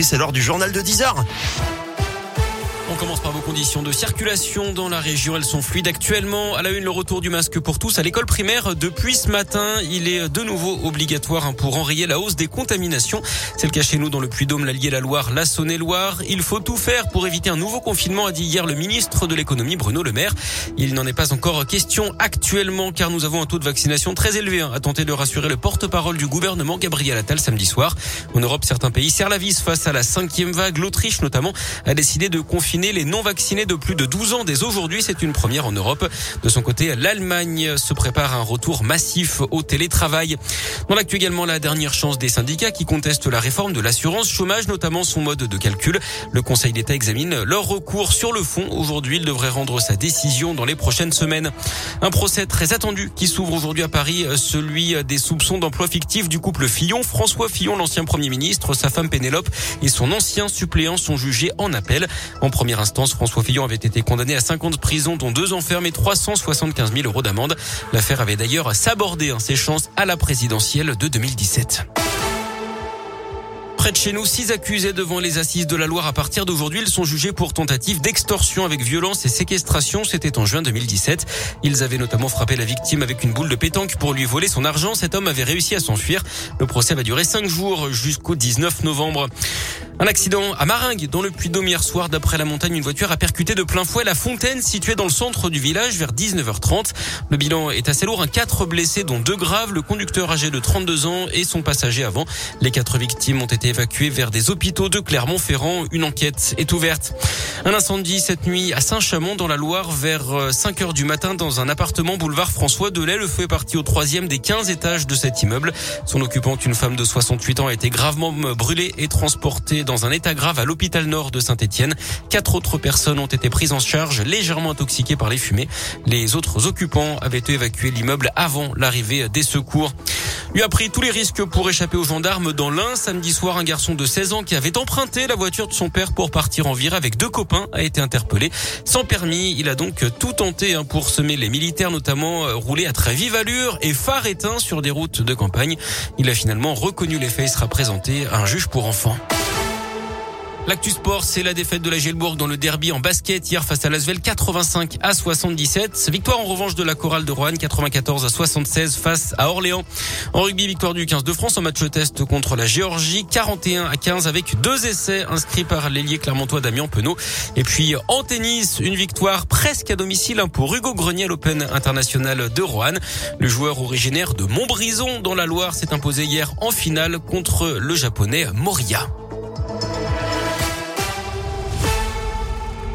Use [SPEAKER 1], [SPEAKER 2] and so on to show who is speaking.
[SPEAKER 1] C'est l'heure du journal de 10h.
[SPEAKER 2] On commence par vos conditions de circulation dans la région. Elles sont fluides actuellement. À la une, le retour du masque pour tous à l'école primaire. Depuis ce matin, il est de nouveau obligatoire hein, pour enrayer la hausse des contaminations. C'est le cas chez nous dans le Puy-Dôme, l'Allier, la Loire, la Saône-et-Loire. Il faut tout faire pour éviter un nouveau confinement, a dit hier le ministre de l'économie Bruno Le Maire. Il n'en est pas encore question actuellement car nous avons un taux de vaccination très élevé, hein, a tenté de rassurer le porte-parole du gouvernement Gabriel Attal samedi soir. En Europe, certains pays serrent la vis face à la cinquième vague. L'Autriche notamment a décidé de confiner les non vaccinés de plus de 12 ans dès aujourd'hui. C'est une première en Europe. De son côté, l'Allemagne se prépare à un retour massif au télétravail. Dans l'actu également, la dernière chance des syndicats qui contestent la réforme de l'assurance chômage, notamment son mode de calcul. Le Conseil d'État examine leur recours sur le fond. Aujourd'hui, il devrait rendre sa décision dans les prochaines semaines. Un procès très attendu qui s'ouvre aujourd'hui à Paris, celui des soupçons d'emploi fictif du couple Fillon. François Fillon, l'ancien Premier ministre, sa femme Pénélope et son ancien suppléant sont jugés en appel. En première instance, François Fillon avait été condamné à 50 prisons, dont deux enfermes et 375 000 euros d'amende. L'affaire avait d'ailleurs sabordé hein, ses chances à la présidentielle de 2017 près de chez nous, six accusés devant les assises de la Loire. À partir d'aujourd'hui, ils sont jugés pour tentative d'extorsion avec violence et séquestration. C'était en juin 2017. Ils avaient notamment frappé la victime avec une boule de pétanque pour lui voler son argent. Cet homme avait réussi à s'enfuir. Le procès va durer cinq jours jusqu'au 19 novembre. Un accident à Maringue, dans le Puy-Dôme hier soir. D'après la montagne, une voiture a percuté de plein fouet la fontaine située dans le centre du village vers 19h30. Le bilan est assez lourd. Un quatre blessés, dont deux graves. Le conducteur âgé de 32 ans et son passager avant. Les quatre victimes ont été évacuées vers des hôpitaux de Clermont-Ferrand. Une enquête est ouverte. Un incendie cette nuit à Saint-Chamond dans la Loire vers 5 h du matin dans un appartement boulevard François Delay. Le feu est parti au troisième des 15 étages de cet immeuble. Son occupante, une femme de 68 ans, a été gravement brûlée et transportée dans dans un état grave à l'hôpital nord de Saint-Etienne. Quatre autres personnes ont été prises en charge, légèrement intoxiquées par les fumées. Les autres occupants avaient évacué l'immeuble avant l'arrivée des secours lui a pris tous les risques pour échapper aux gendarmes dans l'Ain. Samedi soir, un garçon de 16 ans qui avait emprunté la voiture de son père pour partir en virée avec deux copains a été interpellé. Sans permis, il a donc tout tenté hein, pour semer les militaires, notamment euh, rouler à très vive allure et phare éteint sur des routes de campagne. Il a finalement reconnu les faits et sera présenté à un juge pour enfants. L'actu sport, c'est la défaite de la Gelbourg dans le derby en basket hier face à l'Asvel 85 à 77. Victoire en revanche de la chorale de Roanne 94 à 76 face à Orléans. En rugby, victoire du 15 de France en match test contre la Géorgie 41 à 15 avec deux essais inscrits par l'ailier clermontois Damien Penaud. Et puis en tennis, une victoire presque à domicile hein, pour Hugo Grenier à l'Open international de Roanne. Le joueur originaire de Montbrison dans la Loire s'est imposé hier en finale contre le japonais Moria.